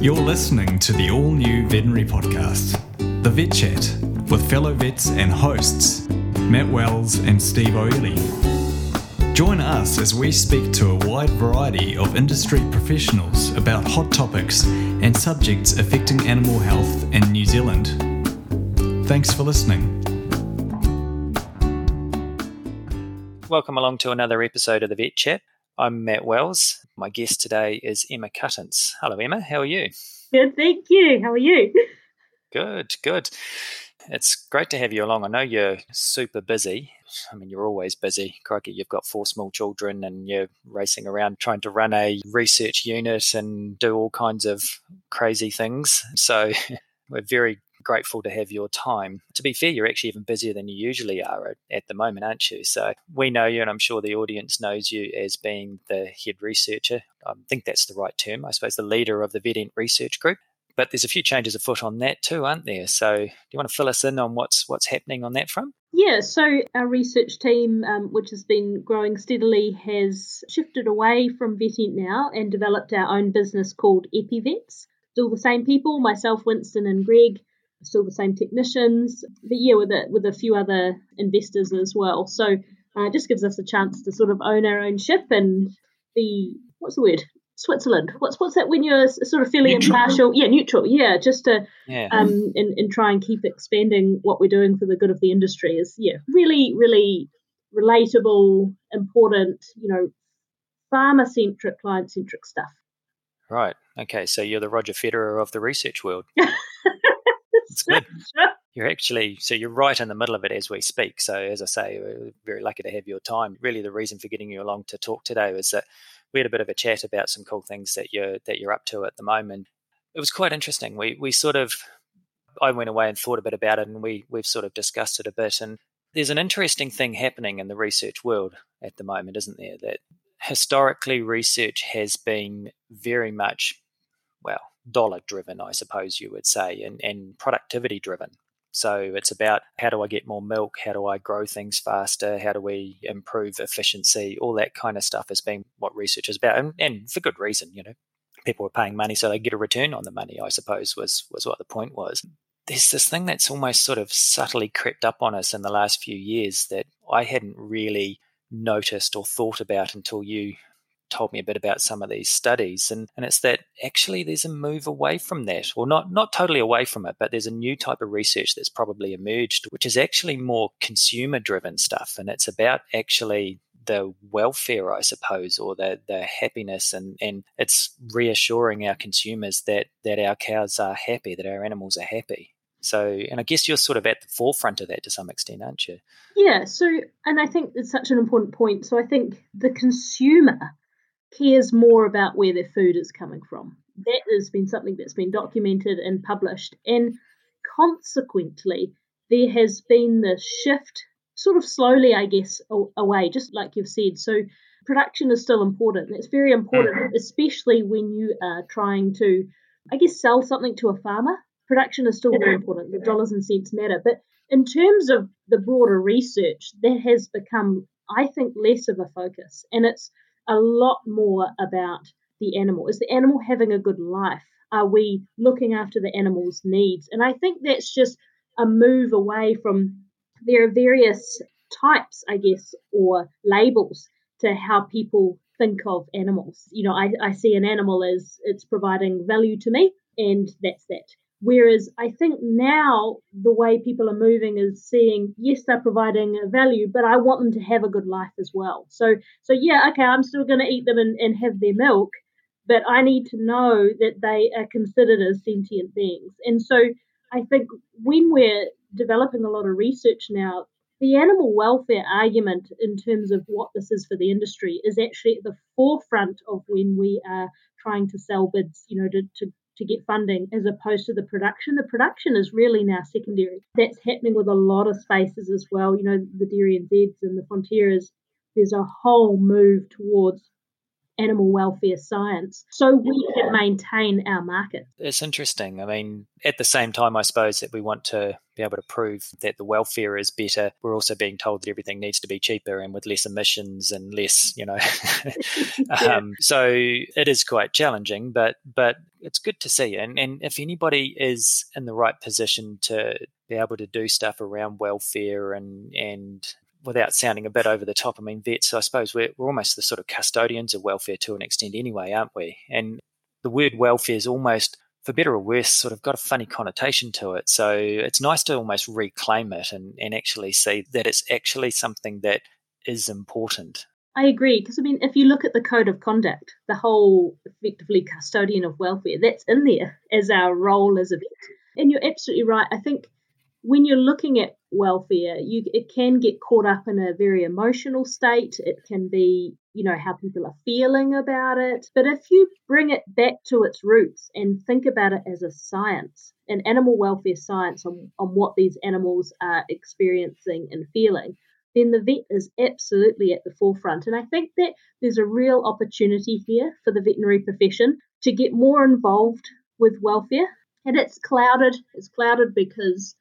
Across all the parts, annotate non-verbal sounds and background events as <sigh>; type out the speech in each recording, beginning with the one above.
You're listening to the all new veterinary podcast, The Vet Chat, with fellow vets and hosts, Matt Wells and Steve O'Ely. Join us as we speak to a wide variety of industry professionals about hot topics and subjects affecting animal health in New Zealand. Thanks for listening. Welcome along to another episode of the Vet Chat. I'm Matt Wells. My guest today is Emma Cuttance. Hello, Emma. How are you? Good, thank you. How are you? Good, good. It's great to have you along. I know you're super busy. I mean, you're always busy. Crikey, you've got four small children and you're racing around trying to run a research unit and do all kinds of crazy things. So <laughs> we're very grateful to have your time. To be fair, you're actually even busier than you usually are at, at, the moment, aren't you? So we know you, and I'm sure the audience knows you as being the head researcher. I think that's the right term, I suppose, the leader of the VetEnt Research Group. But there's a few changes afoot on that too, aren't there? So do you want to fill us in on what's what's happening on that front? Yeah, so our research team, um, which has been growing steadily, has shifted away from VetEnt now and developed our own business called EpiVets. Still the same people, myself, Winston, and Greg, still the same technicians, but yeah, with a, with a few other investors as well. So uh, it just gives us a chance to sort of own our own ship and be what's the word? Switzerland. What's what's that when you're sort of fairly neutral. impartial? Yeah, neutral. Yeah, just to yeah. um and, and try and keep expanding what we're doing for the good of the industry is yeah really really relatable, important. You know, farmer centric, client centric stuff. Right. Okay. So you're the Roger Federer of the research world. <laughs> It's good. <laughs> You're actually so you're right in the middle of it as we speak. So as I say, we're very lucky to have your time. Really, the reason for getting you along to talk today was that we had a bit of a chat about some cool things that you're that you're up to at the moment. It was quite interesting. We we sort of I went away and thought a bit about it, and we we've sort of discussed it a bit. And there's an interesting thing happening in the research world at the moment, isn't there? That historically research has been very much well dollar driven, I suppose you would say, and, and productivity driven. So it's about how do I get more milk? How do I grow things faster? How do we improve efficiency? All that kind of stuff has been what research is about, and, and for good reason. You know, people are paying money so they get a return on the money. I suppose was was what the point was. There's this thing that's almost sort of subtly crept up on us in the last few years that I hadn't really noticed or thought about until you told me a bit about some of these studies and, and it's that actually there's a move away from that or not not totally away from it but there's a new type of research that's probably emerged which is actually more consumer driven stuff and it's about actually the welfare i suppose or the the happiness and and it's reassuring our consumers that that our cows are happy that our animals are happy so, and I guess you're sort of at the forefront of that to some extent, aren't you? Yeah. So, and I think it's such an important point. So, I think the consumer cares more about where their food is coming from. That has been something that's been documented and published. And consequently, there has been this shift, sort of slowly, I guess, away, just like you've said. So, production is still important. It's very important, mm-hmm. especially when you are trying to, I guess, sell something to a farmer. Production is still very important. The dollars and cents matter. But in terms of the broader research, that has become, I think, less of a focus. And it's a lot more about the animal. Is the animal having a good life? Are we looking after the animal's needs? And I think that's just a move away from there are various types, I guess, or labels to how people think of animals. You know, I, I see an animal as it's providing value to me, and that's that. Whereas I think now the way people are moving is seeing, yes, they're providing a value, but I want them to have a good life as well. So, so yeah, okay, I'm still going to eat them and, and have their milk, but I need to know that they are considered as sentient beings. And so I think when we're developing a lot of research now, the animal welfare argument in terms of what this is for the industry is actually at the forefront of when we are trying to sell bids, you know, to, to to get funding as opposed to the production. The production is really now secondary. That's happening with a lot of spaces as well. You know, the Dairy NZs and the Fonterras, there's a whole move towards animal welfare science so we can maintain our market. It's interesting. I mean, at the same time, I suppose that we want to be able to prove that the welfare is better. We're also being told that everything needs to be cheaper and with less emissions and less, you know. <laughs> <laughs> yeah. um, so it is quite challenging, but but it's good to see. And and if anybody is in the right position to be able to do stuff around welfare and and without sounding a bit over the top, I mean, vets, I suppose we're, we're almost the sort of custodians of welfare to an extent anyway, aren't we? And the word welfare is almost, for better or worse, sort of got a funny connotation to it. So it's nice to almost reclaim it and, and actually see that it's actually something that is important. I agree because I mean, if you look at the code of conduct, the whole effectively custodian of welfare, that's in there as our role as a vet. And you're absolutely right. I think when you're looking at welfare, you it can get caught up in a very emotional state. It can be, you know, how people are feeling about it. But if you bring it back to its roots and think about it as a science, an animal welfare science on, on what these animals are experiencing and feeling, then the vet is absolutely at the forefront. And I think that there's a real opportunity here for the veterinary profession to get more involved with welfare. And it's clouded. It's clouded because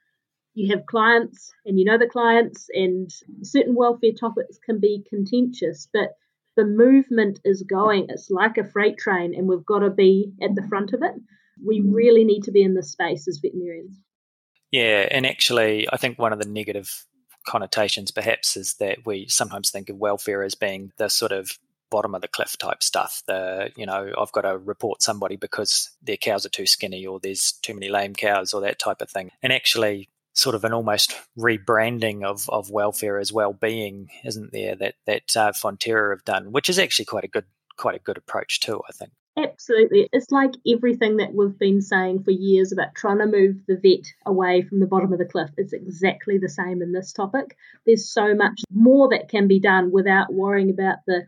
you have clients and you know the clients, and certain welfare topics can be contentious, but the movement is going. It's like a freight train, and we've got to be at the front of it. We really need to be in this space as veterinarians. Yeah, and actually, I think one of the negative connotations perhaps is that we sometimes think of welfare as being the sort of bottom of the cliff type stuff. The you know I've got to report somebody because their cows are too skinny or there's too many lame cows or that type of thing. And actually, sort of an almost rebranding of, of welfare as well-being, isn't there? That that uh, Fonterra have done, which is actually quite a good quite a good approach too. I think. Absolutely. It's like everything that we've been saying for years about trying to move the vet away from the bottom of the cliff. It's exactly the same in this topic. There's so much more that can be done without worrying about the,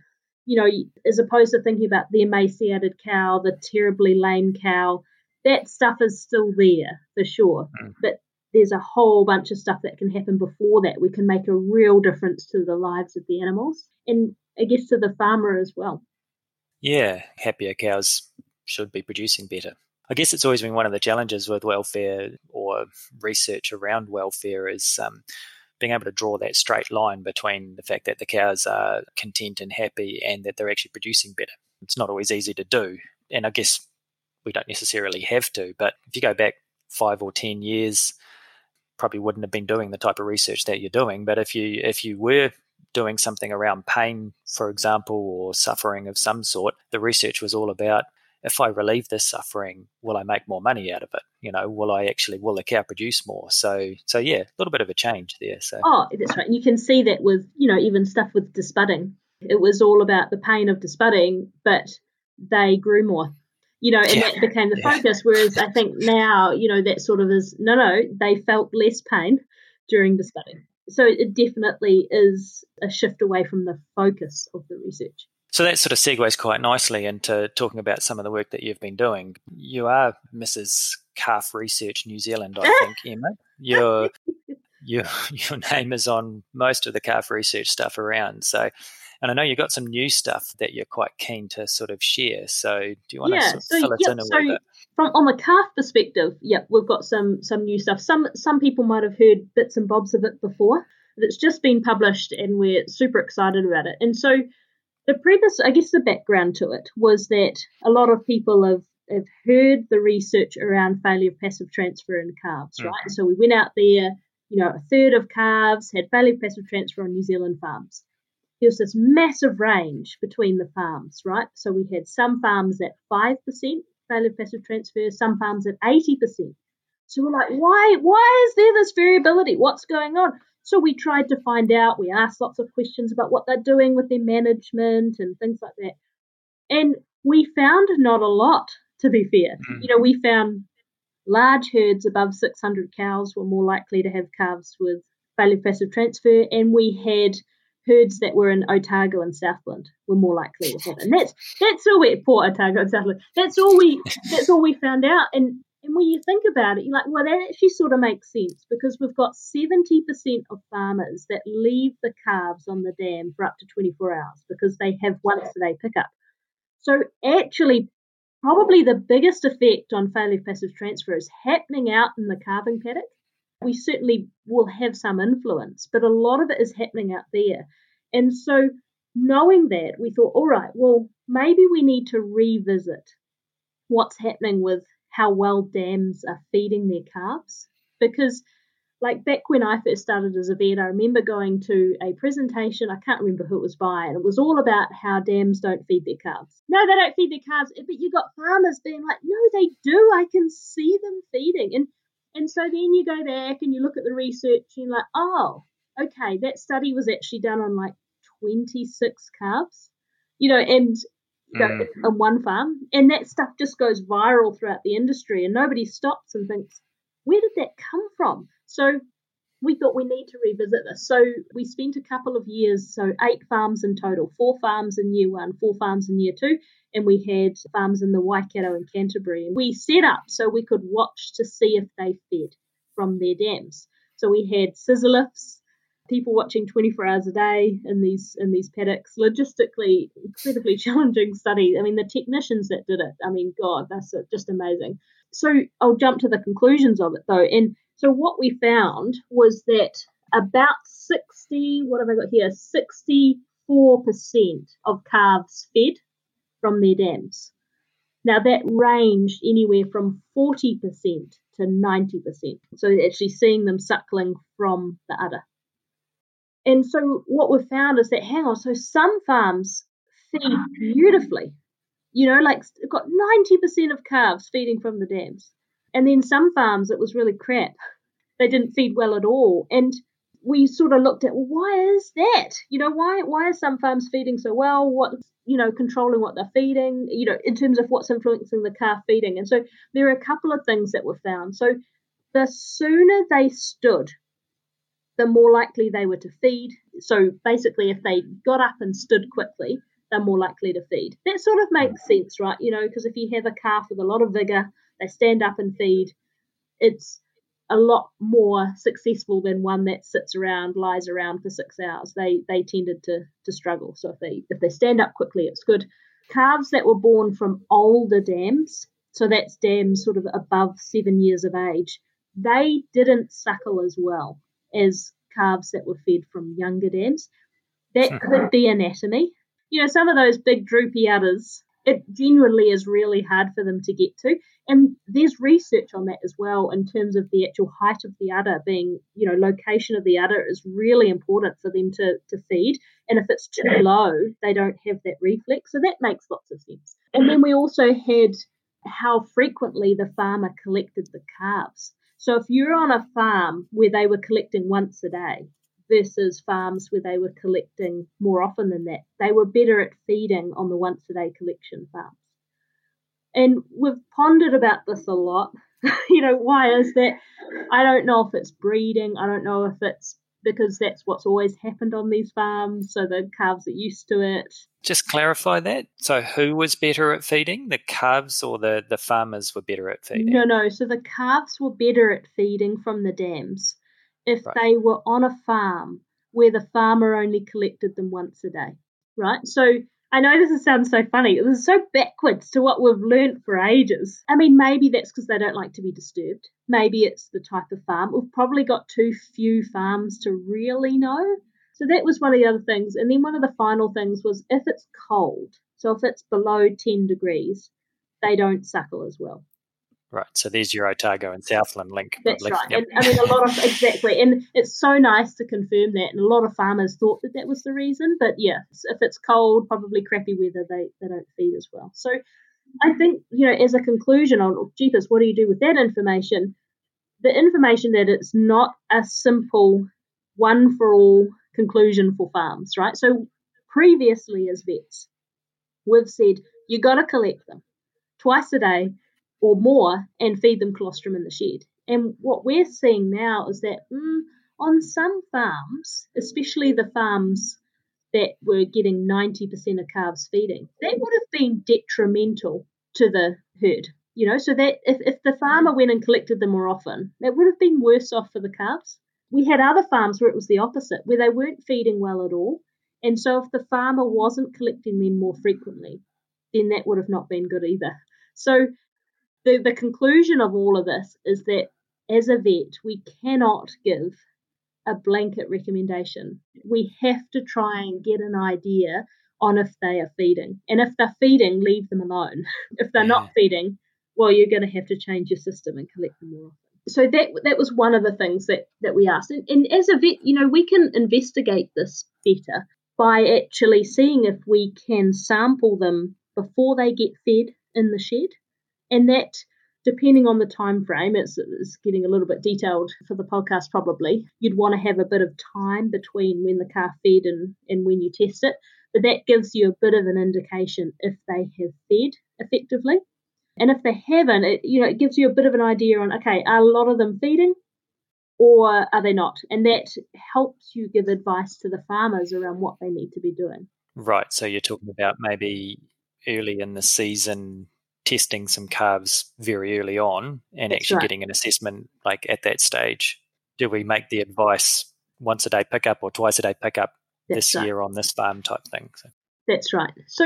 you know, as opposed to thinking about the emaciated cow, the terribly lame cow. That stuff is still there for sure. Mm. But there's a whole bunch of stuff that can happen before that. We can make a real difference to the lives of the animals and I guess to the farmer as well. Yeah, happier cows should be producing better. I guess it's always been one of the challenges with welfare or research around welfare is um, being able to draw that straight line between the fact that the cows are content and happy and that they're actually producing better. It's not always easy to do. And I guess we don't necessarily have to, but if you go back five or 10 years, probably wouldn't have been doing the type of research that you're doing. But if you if you were doing something around pain, for example, or suffering of some sort, the research was all about if I relieve this suffering, will I make more money out of it? You know, will I actually will the cow produce more? So so yeah, a little bit of a change there. So Oh, that's right. And you can see that with, you know, even stuff with disbudding. It was all about the pain of disbudding, but they grew more you know, and yeah. that became the focus. Whereas I think now, you know, that sort of is no, no, they felt less pain during the study. So it definitely is a shift away from the focus of the research. So that sort of segues quite nicely into talking about some of the work that you've been doing. You are Mrs. Calf Research New Zealand, I think, <laughs> Emma. Your your <laughs> your name is on most of the calf research stuff around. So and I know you've got some new stuff that you're quite keen to sort of share. So do you want yeah, to sort of so, fill it in a so little bit? From on the calf perspective, yeah, we've got some some new stuff. Some some people might have heard bits and bobs of it before. It's just been published and we're super excited about it. And so the premise, I guess the background to it was that a lot of people have have heard the research around failure of passive transfer in calves, mm-hmm. right? So we went out there, you know, a third of calves had failure of passive transfer on New Zealand farms there was this massive range between the farms, right? So we had some farms at 5% failure passive transfer, some farms at 80%. So we're like, why, why is there this variability? What's going on? So we tried to find out. We asked lots of questions about what they're doing with their management and things like that. And we found not a lot, to be fair. Mm-hmm. You know, we found large herds above 600 cows were more likely to have calves with failure passive transfer, and we had herds that were in Otago and Southland were more likely to have it. And that's that's all we poor Otago and Southland. That's all we that's all we found out. And and when you think about it, you're like, well, that actually sort of makes sense because we've got 70% of farmers that leave the calves on the dam for up to 24 hours because they have once a day pickup. So actually, probably the biggest effect on failure passive transfer is happening out in the calving paddock. We certainly will have some influence, but a lot of it is happening out there. And so knowing that, we thought, all right, well, maybe we need to revisit what's happening with how well dams are feeding their calves. Because, like, back when I first started as a vet, I remember going to a presentation, I can't remember who it was by, and it was all about how dams don't feed their calves. No, they don't feed their calves, but you got farmers being like, no, they do. I can see them feeding. And and so then you go back and you look at the research and you're like, oh, okay, that study was actually done on like 26 calves, you know, and you know, mm. on one farm. And that stuff just goes viral throughout the industry, and nobody stops and thinks, where did that come from? So we thought we need to revisit this. So we spent a couple of years, so eight farms in total, four farms in year one, four farms in year two, and we had farms in the Waikato and Canterbury. And we set up so we could watch to see if they fed from their dams. So we had scissor lifts, people watching 24 hours a day in these in these paddocks. Logistically, incredibly <laughs> challenging study. I mean, the technicians that did it. I mean, God, that's just amazing. So I'll jump to the conclusions of it though. And so what we found was that about 60, what have I got here? 64% of calves fed from their dams. Now that ranged anywhere from 40% to 90%. So actually seeing them suckling from the udder. And so what we've found is that, hang on, so some farms feed <laughs> beautifully. You know, like got 90% of calves feeding from the dams. And then some farms, it was really crap. They didn't feed well at all. And we sort of looked at, well, why is that? You know, why why are some farms feeding so well? What you know, controlling what they're feeding, you know, in terms of what's influencing the calf feeding. And so there are a couple of things that were found. So the sooner they stood the more likely they were to feed. So basically, if they got up and stood quickly, they're more likely to feed. That sort of makes mm-hmm. sense, right? You know, because if you have a calf with a lot of vigor, they stand up and feed, it's a lot more successful than one that sits around, lies around for six hours. They they tended to to struggle. So if they if they stand up quickly, it's good. Calves that were born from older dams, so that's dams sort of above seven years of age, they didn't suckle as well as calves that were fed from younger dams. That could be anatomy. You know, some of those big droopy udders, it genuinely is really hard for them to get to. And there's research on that as well in terms of the actual height of the udder being, you know, location of the udder is really important for them to, to feed. And if it's too low, they don't have that reflex. So that makes lots of sense. And then we also had how frequently the farmer collected the calves. So if you're on a farm where they were collecting once a day versus farms where they were collecting more often than that, they were better at feeding on the once a day collection farms. And we've pondered about this a lot. <laughs> you know, why is that? I don't know if it's breeding. I don't know if it's because that's what's always happened on these farms. So the calves are used to it. Just clarify that. So who was better at feeding? The calves or the, the farmers were better at feeding? No, no. So the calves were better at feeding from the dams if right. they were on a farm where the farmer only collected them once a day. Right? So I know this sounds so funny. This is so backwards to what we've learned for ages. I mean, maybe that's because they don't like to be disturbed. Maybe it's the type of farm. We've probably got too few farms to really know. So that was one of the other things. And then one of the final things was if it's cold, so if it's below 10 degrees, they don't suckle as well. Right. So there's your Otago and Southland link. Uh, That's right. Yep. And, I mean, a lot of <laughs> exactly, and it's so nice to confirm that. And a lot of farmers thought that that was the reason. But yeah, if it's cold, probably crappy weather, they they don't feed as well. So I think you know, as a conclusion on oh, jeepers, what do you do with that information? The information that it's not a simple one for all conclusion for farms, right? So previously, as vets, we've said you got to collect them twice a day or more and feed them colostrum in the shed. And what we're seeing now is that mm, on some farms, especially the farms that were getting 90% of calves feeding, that would have been detrimental to the herd. You know, so that if, if the farmer went and collected them more often, that would have been worse off for the calves. We had other farms where it was the opposite, where they weren't feeding well at all. And so if the farmer wasn't collecting them more frequently, then that would have not been good either. So the, the conclusion of all of this is that as a vet, we cannot give a blanket recommendation. We have to try and get an idea on if they are feeding. And if they're feeding, leave them alone. <laughs> if they're yeah. not feeding, well, you're going to have to change your system and collect them more often. So that that was one of the things that, that we asked. And, and as a vet, you know, we can investigate this better by actually seeing if we can sample them before they get fed in the shed. And that depending on the time frame, it's, it's getting a little bit detailed for the podcast probably. You'd want to have a bit of time between when the calf fed and, and when you test it. But that gives you a bit of an indication if they have fed effectively. And if they haven't, it, you know, it gives you a bit of an idea on, okay, are a lot of them feeding or are they not? And that helps you give advice to the farmers around what they need to be doing. Right. So you're talking about maybe early in the season testing some calves very early on and That's actually right. getting an assessment like at that stage. Do we make the advice once a day pickup or twice a day pickup this right. year on this farm type thing? So. That's right. So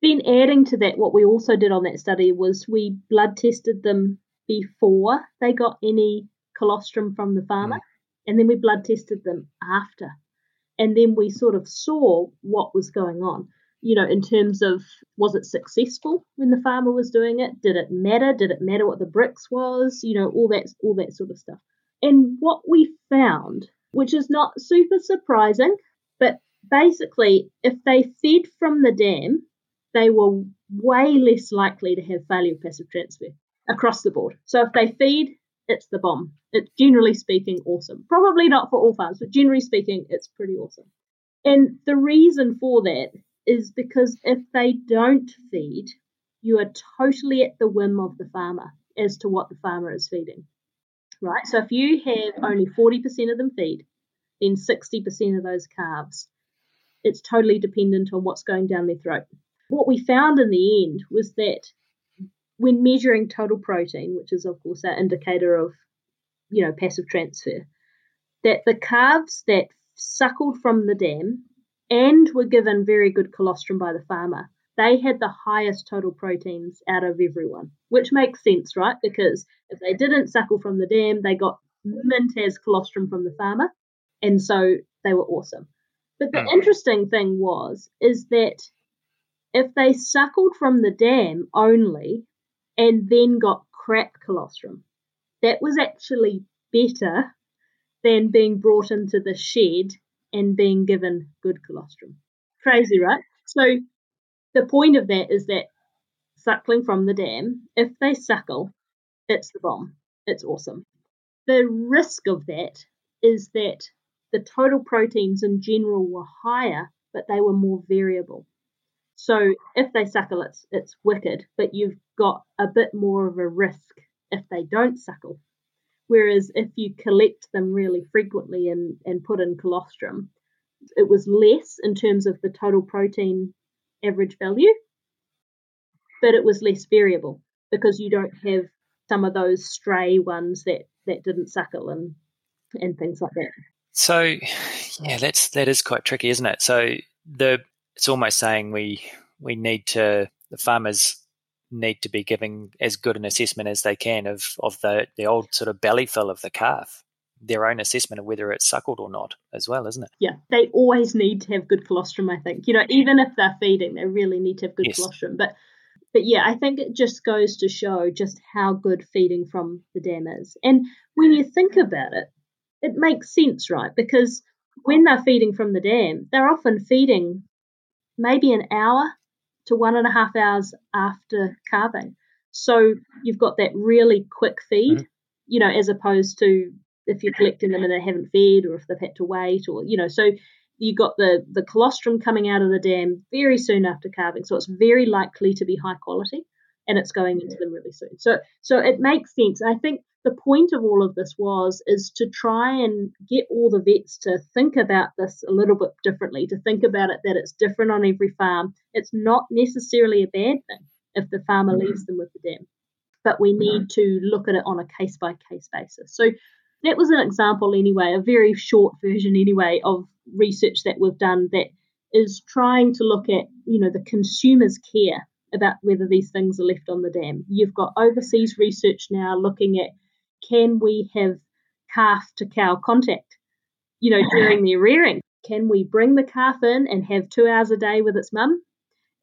then adding to that, what we also did on that study was we blood tested them before they got any colostrum from the farmer, mm. and then we blood tested them after. And then we sort of saw what was going on you know, in terms of was it successful when the farmer was doing it? Did it matter? Did it matter what the Brix was? You know, all that all that sort of stuff. And what we found, which is not super surprising, but basically if they fed from the dam, they were way less likely to have failure of passive transfer across the board. So if they feed, it's the bomb. It's generally speaking awesome. Probably not for all farms, but generally speaking, it's pretty awesome. And the reason for that is because if they don't feed, you are totally at the whim of the farmer as to what the farmer is feeding. Right? So if you have only 40% of them feed, then 60% of those calves, it's totally dependent on what's going down their throat. What we found in the end was that when measuring total protein, which is of course our indicator of, you know, passive transfer, that the calves that suckled from the dam and were given very good colostrum by the farmer, they had the highest total proteins out of everyone, which makes sense, right? Because if they didn't suckle from the dam, they got mint as colostrum from the farmer, and so they were awesome. But the oh. interesting thing was is that if they suckled from the dam only and then got crap colostrum, that was actually better than being brought into the shed and being given good colostrum. Crazy, right? So the point of that is that suckling from the dam, if they suckle, it's the bomb. It's awesome. The risk of that is that the total proteins in general were higher, but they were more variable. So if they suckle, it's it's wicked, but you've got a bit more of a risk if they don't suckle. Whereas if you collect them really frequently and, and put in colostrum, it was less in terms of the total protein average value, but it was less variable because you don't have some of those stray ones that, that didn't suckle and and things like that. So yeah, that's that is quite tricky, isn't it? So the it's almost saying we we need to the farmers need to be giving as good an assessment as they can of, of the, the old sort of belly fill of the calf, their own assessment of whether it's suckled or not as well, isn't it? Yeah, they always need to have good colostrum, I think. You know, even if they're feeding, they really need to have good yes. colostrum. But but yeah, I think it just goes to show just how good feeding from the dam is. And when you think about it, it makes sense, right? Because when they're feeding from the dam, they're often feeding maybe an hour to one and a half hours after calving. So you've got that really quick feed, mm-hmm. you know, as opposed to if you're collecting them and they haven't fed or if they've had to wait or, you know, so you've got the, the colostrum coming out of the dam very soon after calving. So it's very likely to be high quality and it's going into them really soon. So so it makes sense. I think the point of all of this was is to try and get all the vets to think about this a little bit differently, to think about it that it's different on every farm. It's not necessarily a bad thing if the farmer mm-hmm. leaves them with the dam, but we need to look at it on a case by case basis. So that was an example anyway, a very short version anyway of research that we've done that is trying to look at, you know, the consumer's care about whether these things are left on the dam. You've got overseas research now looking at can we have calf to cow contact, you know, during their rearing? Can we bring the calf in and have two hours a day with its mum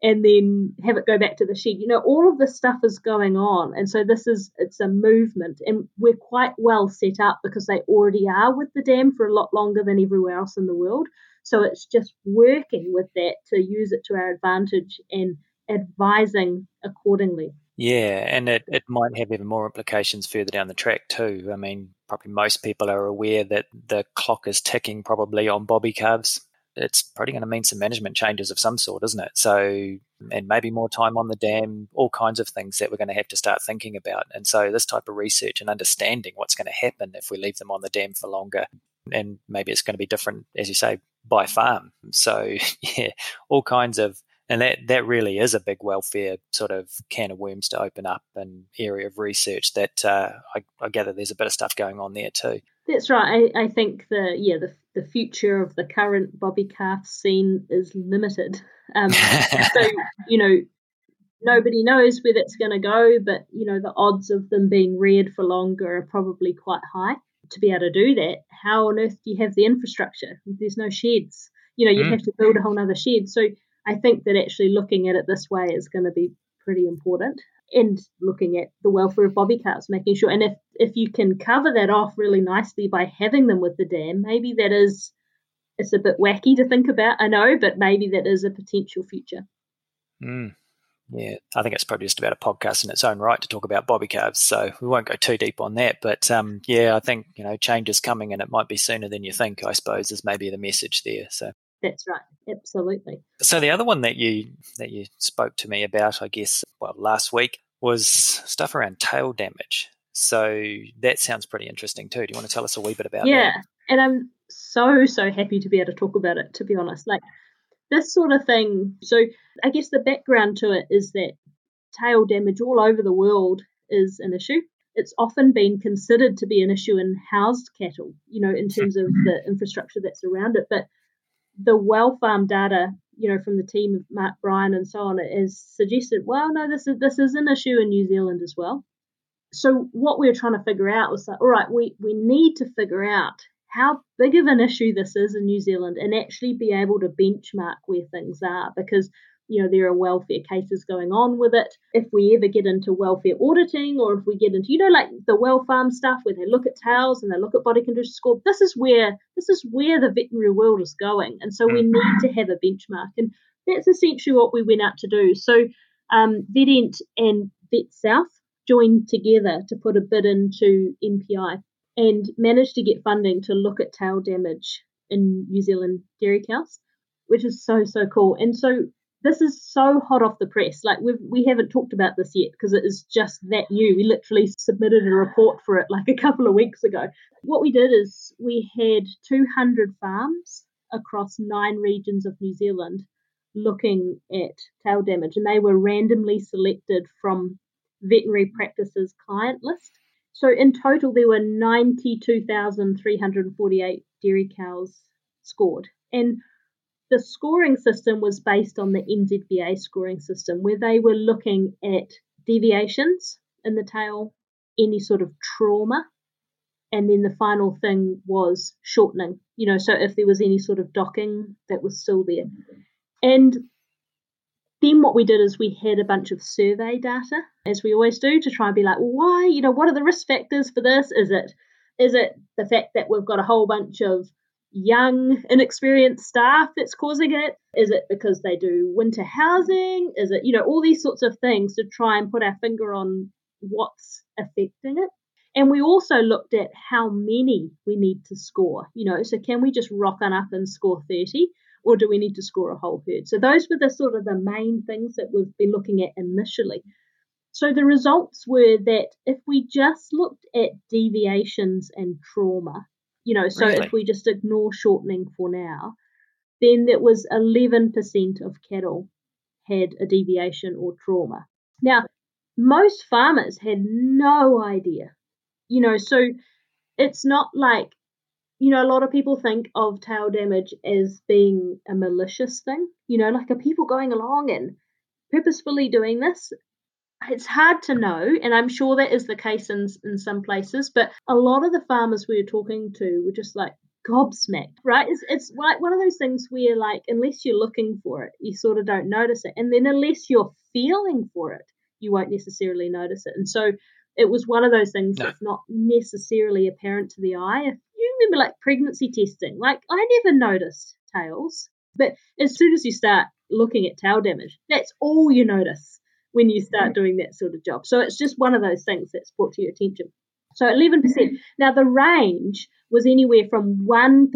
and then have it go back to the shed? You know, all of this stuff is going on. And so this is, it's a movement. And we're quite well set up because they already are with the dam for a lot longer than everywhere else in the world. So it's just working with that to use it to our advantage and advising accordingly. Yeah, and it, it might have even more implications further down the track too. I mean, probably most people are aware that the clock is ticking probably on bobby calves. It's probably going to mean some management changes of some sort, isn't it? So, and maybe more time on the dam, all kinds of things that we're going to have to start thinking about. And so, this type of research and understanding what's going to happen if we leave them on the dam for longer, and maybe it's going to be different, as you say, by farm. So, <laughs> yeah, all kinds of and that that really is a big welfare sort of can of worms to open up an area of research that uh, I, I, gather there's a bit of stuff going on there too. That's right. I, I think the yeah the the future of the current bobby calf scene is limited. Um, <laughs> so you know nobody knows where that's going to go, but you know the odds of them being reared for longer are probably quite high. To be able to do that, how on earth do you have the infrastructure? There's no sheds. You know, you'd mm. have to build a whole other shed. So I think that actually looking at it this way is going to be pretty important. And looking at the welfare of bobby calves, making sure, and if if you can cover that off really nicely by having them with the dam, maybe that is it's a bit wacky to think about, I know, but maybe that is a potential future. Mm. Yeah, I think it's probably just about a podcast in its own right to talk about bobby calves, so we won't go too deep on that. But um, yeah, I think you know change is coming, and it might be sooner than you think. I suppose is maybe the message there. So that's right. Absolutely. So the other one that you that you spoke to me about, I guess, well, last week was stuff around tail damage. So that sounds pretty interesting too. Do you want to tell us a wee bit about yeah, that? Yeah, and I'm so so happy to be able to talk about it. To be honest, like this sort of thing. So I guess the background to it is that tail damage all over the world is an issue. It's often been considered to be an issue in housed cattle, you know, in terms of the infrastructure that's around it. But the well farm data, you know, from the team of Mark Bryan and so on, is suggested, well, no, this is this is an issue in New Zealand as well. So what we were trying to figure out was that, all right, we, we need to figure out how big of an issue this is in New Zealand and actually be able to benchmark where things are because you know, there are welfare cases going on with it. If we ever get into welfare auditing or if we get into, you know, like the well farm stuff where they look at tails and they look at body condition score, this is where this is where the veterinary world is going. And so we need to have a benchmark. And that's essentially what we went out to do. So um, and Vet South joined together to put a bid into MPI and managed to get funding to look at tail damage in New Zealand dairy cows, which is so, so cool. And so this is so hot off the press. Like we've we haven't talked about this yet because it is just that new. We literally submitted a report for it like a couple of weeks ago. What we did is we had 200 farms across nine regions of New Zealand looking at tail damage, and they were randomly selected from veterinary practices client list. So in total, there were 92,348 dairy cows scored, and the scoring system was based on the NZVA scoring system, where they were looking at deviations in the tail, any sort of trauma, and then the final thing was shortening. You know, so if there was any sort of docking that was still there. And then what we did is we had a bunch of survey data, as we always do, to try and be like, well, why? You know, what are the risk factors for this? Is it is it the fact that we've got a whole bunch of young, inexperienced staff that's causing it? Is it because they do winter housing? Is it, you know, all these sorts of things to try and put our finger on what's affecting it? And we also looked at how many we need to score. You know, so can we just rock on up and score 30? Or do we need to score a whole herd? So those were the sort of the main things that we've been looking at initially. So the results were that if we just looked at deviations and trauma, you know, so really? if we just ignore shortening for now, then it was 11% of cattle had a deviation or trauma. Now, most farmers had no idea, you know, so it's not like, you know, a lot of people think of tail damage as being a malicious thing, you know, like are people going along and purposefully doing this? It's hard to know, and I'm sure that is the case in, in some places, but a lot of the farmers we were talking to were just like, gobsmacked, right? It's, it's like one of those things where, like, unless you're looking for it, you sort of don't notice it. And then, unless you're feeling for it, you won't necessarily notice it. And so, it was one of those things no. that's not necessarily apparent to the eye. If you remember, like, pregnancy testing, like, I never noticed tails, but as soon as you start looking at tail damage, that's all you notice when you start doing that sort of job. So, it's just one of those things that's brought to your attention. So 11%. Now the range was anywhere from 1%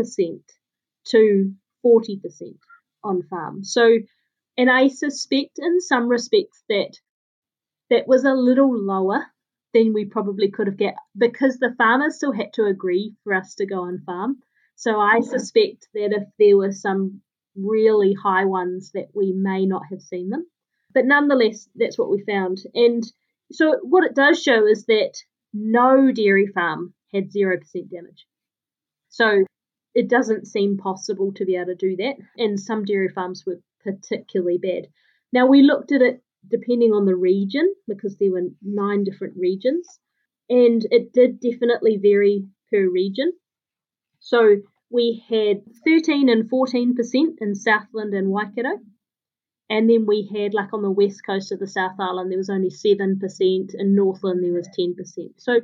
to 40% on farm. So, and I suspect in some respects that that was a little lower than we probably could have get because the farmers still had to agree for us to go on farm. So I suspect that if there were some really high ones that we may not have seen them. But nonetheless, that's what we found. And so what it does show is that no dairy farm had 0% damage. So it doesn't seem possible to be able to do that. And some dairy farms were particularly bad. Now, we looked at it depending on the region because there were nine different regions, and it did definitely vary per region. So we had 13 and 14% in Southland and Waikato. And then we had, like on the west coast of the South Island, there was only 7%. In Northland, there was 10%. So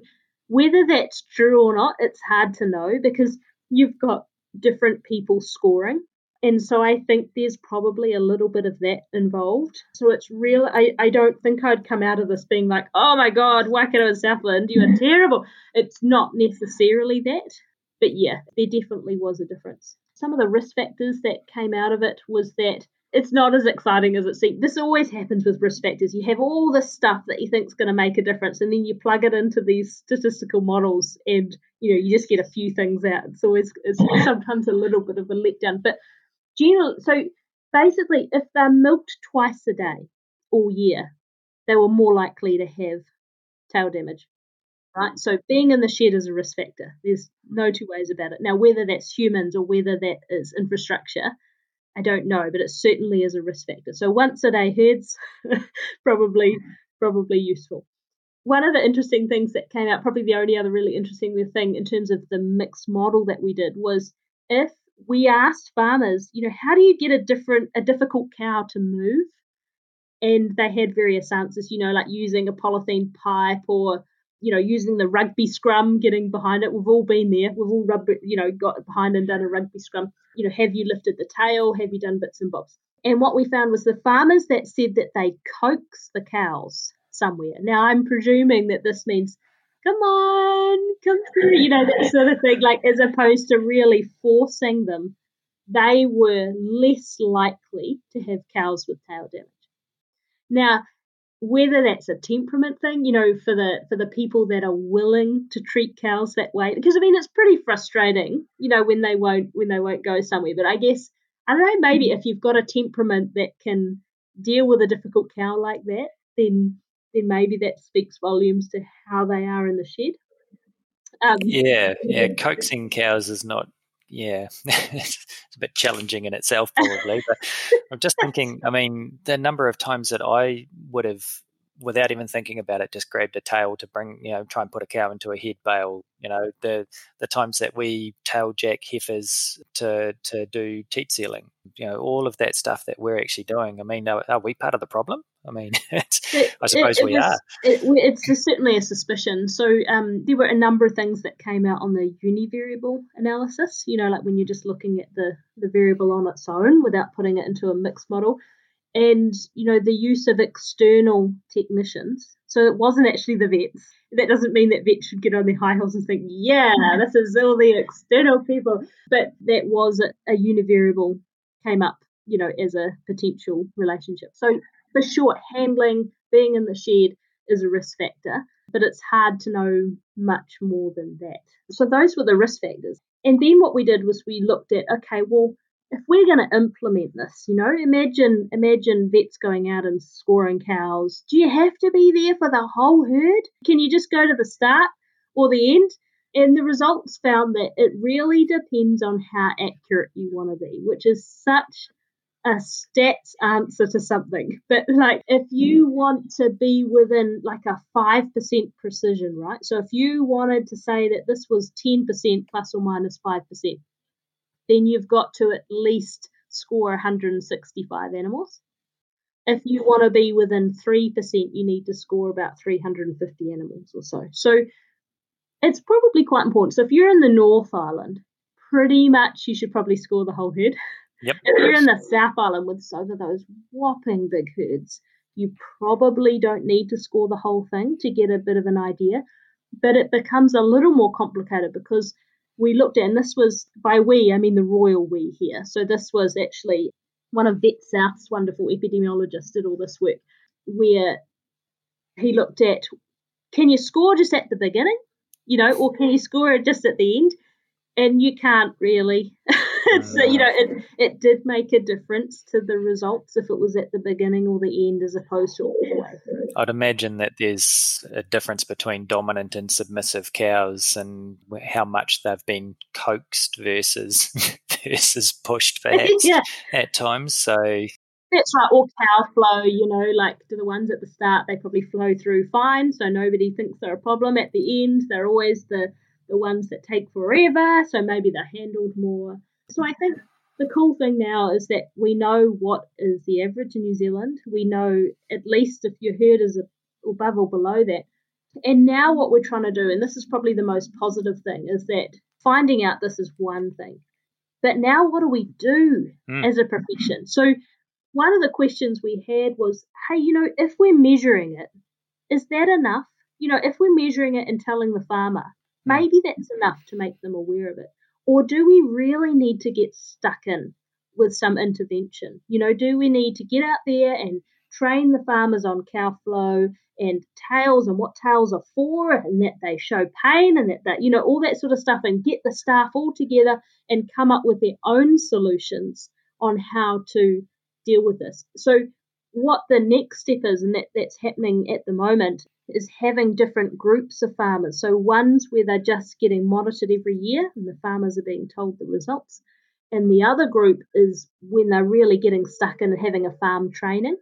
whether that's true or not, it's hard to know because you've got different people scoring. And so I think there's probably a little bit of that involved. So it's real. I, I don't think I'd come out of this being like, oh my God, Waikato and Southland, you are terrible. It's not necessarily that. But yeah, there definitely was a difference. Some of the risk factors that came out of it was that it's not as exciting as it seems. This always happens with risk factors. You have all this stuff that you think is going to make a difference, and then you plug it into these statistical models, and you know you just get a few things out. It's always it's <laughs> sometimes a little bit of a letdown. But general, so basically, if they're milked twice a day all year, they were more likely to have tail damage. Right, so being in the shed is a risk factor. There's no two ways about it. Now, whether that's humans or whether that is infrastructure, I don't know, but it certainly is a risk factor. So once a day herds <laughs> probably probably useful. One of the interesting things that came out, probably the only other really interesting thing in terms of the mixed model that we did was if we asked farmers, you know, how do you get a different a difficult cow to move? And they had various answers, you know, like using a polythene pipe or you know, using the rugby scrum, getting behind it. We've all been there. We've all rubbed, you know, got behind and done a rugby scrum. You know, have you lifted the tail? Have you done bits and bobs? And what we found was the farmers that said that they coax the cows somewhere. Now I'm presuming that this means, come on, come through, you know, that sort of thing, like as opposed to really forcing them, they were less likely to have cows with tail damage. Now, whether that's a temperament thing, you know, for the for the people that are willing to treat cows that way, because I mean it's pretty frustrating, you know, when they won't when they won't go somewhere. But I guess I don't know, maybe if you've got a temperament that can deal with a difficult cow like that, then then maybe that speaks volumes to how they are in the shed. Um, yeah, yeah, coaxing cows is not yeah, <laughs> it's a bit challenging in itself, probably. but I'm just thinking, I mean, the number of times that I would have, without even thinking about it, just grabbed a tail to bring, you know, try and put a cow into a head bale. You know, the the times that we tail jack heifers to to do teat sealing, you know, all of that stuff that we're actually doing. I mean, are, are we part of the problem? I mean, <laughs> it, I suppose it, it we was, are. it's certainly a suspicion. So um, there were a number of things that came out on the univariable analysis. You know, like when you're just looking at the the variable on its own without putting it into a mixed model, and you know the use of external technicians. So it wasn't actually the vets. That doesn't mean that vets should get on their high horse and think, "Yeah, <laughs> this is all the external people," but that was a, a univariable came up, you know, as a potential relationship. So for sure, handling, being in the shed is a risk factor, but it's hard to know much more than that. So those were the risk factors. And then what we did was we looked at, okay, well, if we're going to implement this, you know, imagine imagine vets going out and scoring cows. Do you have to be there for the whole herd? Can you just go to the start or the end? And the results found that it really depends on how accurate you want to be, which is such a stats answer to something, <laughs> but like if hmm. you want to be within like a 5% precision, right? So if you wanted to say that this was 10% plus or minus 5%, then you've got to at least score 165 animals. If you want to be within 3%, you need to score about 350 animals or so. So it's probably quite important. So if you're in the North Island, pretty much you should probably score the whole herd. Yep. If you're in the South Island with some of those whopping big herds, you probably don't need to score the whole thing to get a bit of an idea. But it becomes a little more complicated because we looked at, and this was by we, I mean the royal we here. So this was actually one of Vet South's wonderful epidemiologists did all this work where he looked at can you score just at the beginning, you know, or can you score it just at the end? And you can't really. <laughs> <laughs> so you know, it it did make a difference to the results if it was at the beginning or the end as opposed to all the way through. I'd imagine that there's a difference between dominant and submissive cows and how much they've been coaxed versus <laughs> versus pushed <laughs> perhaps yeah. at times. So that's right, or cow flow, you know, like to the ones at the start, they probably flow through fine, so nobody thinks they're a problem. At the end, they're always the the ones that take forever, so maybe they're handled more so I think the cool thing now is that we know what is the average in New Zealand. We know at least if your herd is above or below that. And now what we're trying to do, and this is probably the most positive thing, is that finding out this is one thing. But now what do we do mm. as a profession? So one of the questions we had was, hey, you know, if we're measuring it, is that enough? You know, if we're measuring it and telling the farmer, hmm. maybe that's enough to make them aware of it. Or do we really need to get stuck in with some intervention? You know, do we need to get out there and train the farmers on cow flow and tails and what tails are for and that they show pain and that, that you know all that sort of stuff and get the staff all together and come up with their own solutions on how to deal with this so what the next step is and that, that's happening at the moment is having different groups of farmers. So, ones where they're just getting monitored every year and the farmers are being told the results. And the other group is when they're really getting stuck in having a farm training.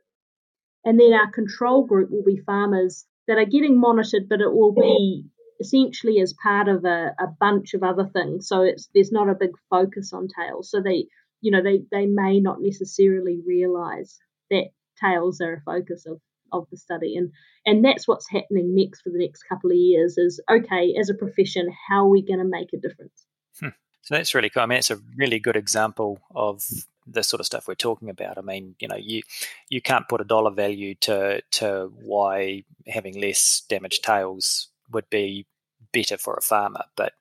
And then our control group will be farmers that are getting monitored, but it will be essentially as part of a, a bunch of other things. So it's there's not a big focus on tails. So they you know they, they may not necessarily realize that tails are a focus of of the study. And and that's what's happening next for the next couple of years is okay as a profession how are we going to make a difference? Hmm. so that's really cool. I mean it's a really good example of the sort of stuff we're talking about. I mean you know you you can't put a dollar value to to why having less damaged tails would be better for a farmer but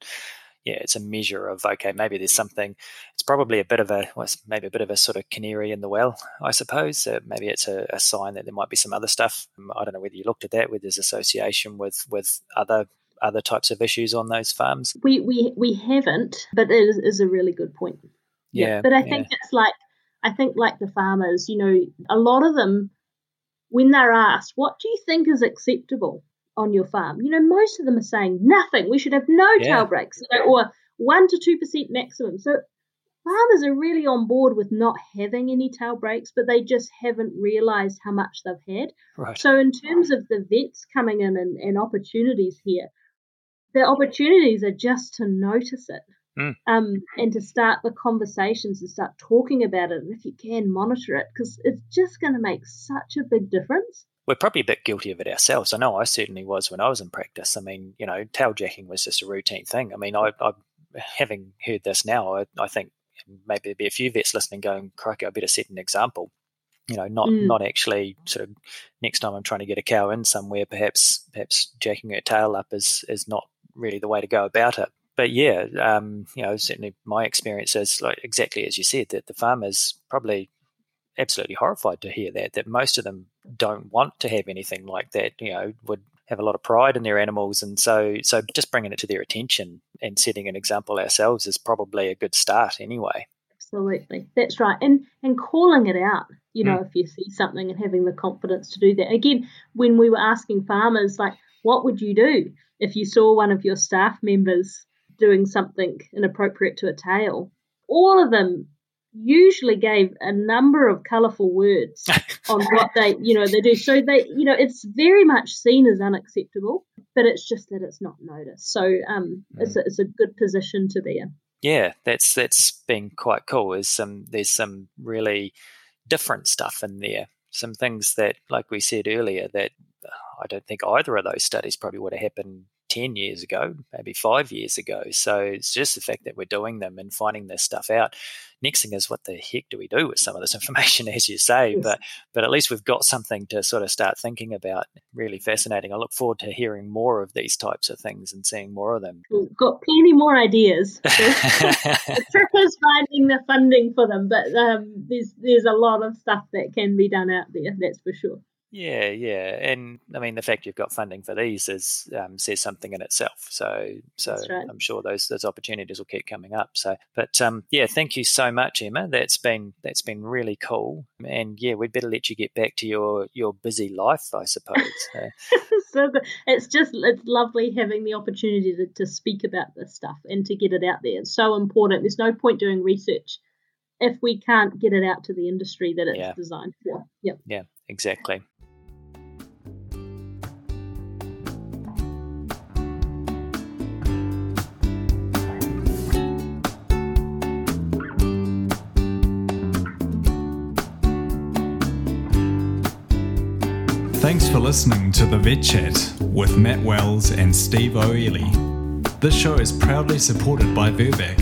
yeah, it's a measure of okay, maybe there's something. It's probably a bit of a well, maybe a bit of a sort of canary in the well, I suppose. Uh, maybe it's a, a, sign that there might be some other stuff. Um, I don't know whether you looked at that, whether there's association with with other other types of issues on those farms. We we we haven't, but it is, is a really good point. Yeah, yeah but I think yeah. it's like I think like the farmers, you know, a lot of them when they're asked, "What do you think is acceptable?" On your farm. You know, most of them are saying nothing. We should have no yeah. tail breaks, you know, or one to two percent maximum. So farmers are really on board with not having any tail breaks, but they just haven't realised how much they've had. Right. So in terms of the vets coming in and, and opportunities here, the opportunities are just to notice it. Mm. Um, and to start the conversations and start talking about it, and if you can, monitor it because it's just going to make such a big difference we're probably a bit guilty of it ourselves. I know I certainly was when I was in practice. I mean, you know, tail jacking was just a routine thing. I mean, I, I having heard this now, I, I think maybe there'd be a few vets listening going, crikey, I better set an example. You know, not mm. not actually sort of next time I'm trying to get a cow in somewhere, perhaps perhaps jacking her tail up is is not really the way to go about it. But yeah, um, you know, certainly my experience is like exactly as you said that the farmers probably absolutely horrified to hear that. That most of them don't want to have anything like that. You know, would have a lot of pride in their animals, and so so just bringing it to their attention and setting an example ourselves is probably a good start anyway. Absolutely, that's right, and and calling it out. You know, mm. if you see something and having the confidence to do that. Again, when we were asking farmers, like, what would you do if you saw one of your staff members doing something inappropriate to a tail? All of them usually gave a number of colourful words <laughs> on what they, you know, they do. So they, you know, it's very much seen as unacceptable, but it's just that it's not noticed. So um, mm. it's, a, it's a good position to be in. Yeah, that's that's been quite cool. There's some there's some really different stuff in there. Some things that, like we said earlier, that I don't think either of those studies probably would have happened 10 years ago, maybe five years ago. So it's just the fact that we're doing them and finding this stuff out. Next thing is what the heck do we do with some of this <laughs> information, as you say? Yes. But but at least we've got something to sort of start thinking about. Really fascinating. I look forward to hearing more of these types of things and seeing more of them. We've got plenty more ideas. <laughs> the trick is finding the funding for them, but um, there's there's a lot of stuff that can be done out there. That's for sure. Yeah, yeah, and I mean the fact you've got funding for these is um, says something in itself. So, so right. I'm sure those those opportunities will keep coming up. So, but um, yeah, thank you so much, Emma. That's been that's been really cool. And yeah, we'd better let you get back to your your busy life, I suppose. <laughs> so good. It's just it's lovely having the opportunity to, to speak about this stuff and to get it out there. It's so important. There's no point doing research if we can't get it out to the industry that it's yeah. designed for. Yep. Yeah, exactly. For listening to the Vet Chat with Matt Wells and Steve O'Ely. This show is proudly supported by Virbac.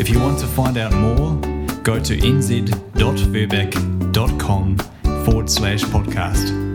If you want to find out more, go to nz.virbac.com forward slash podcast.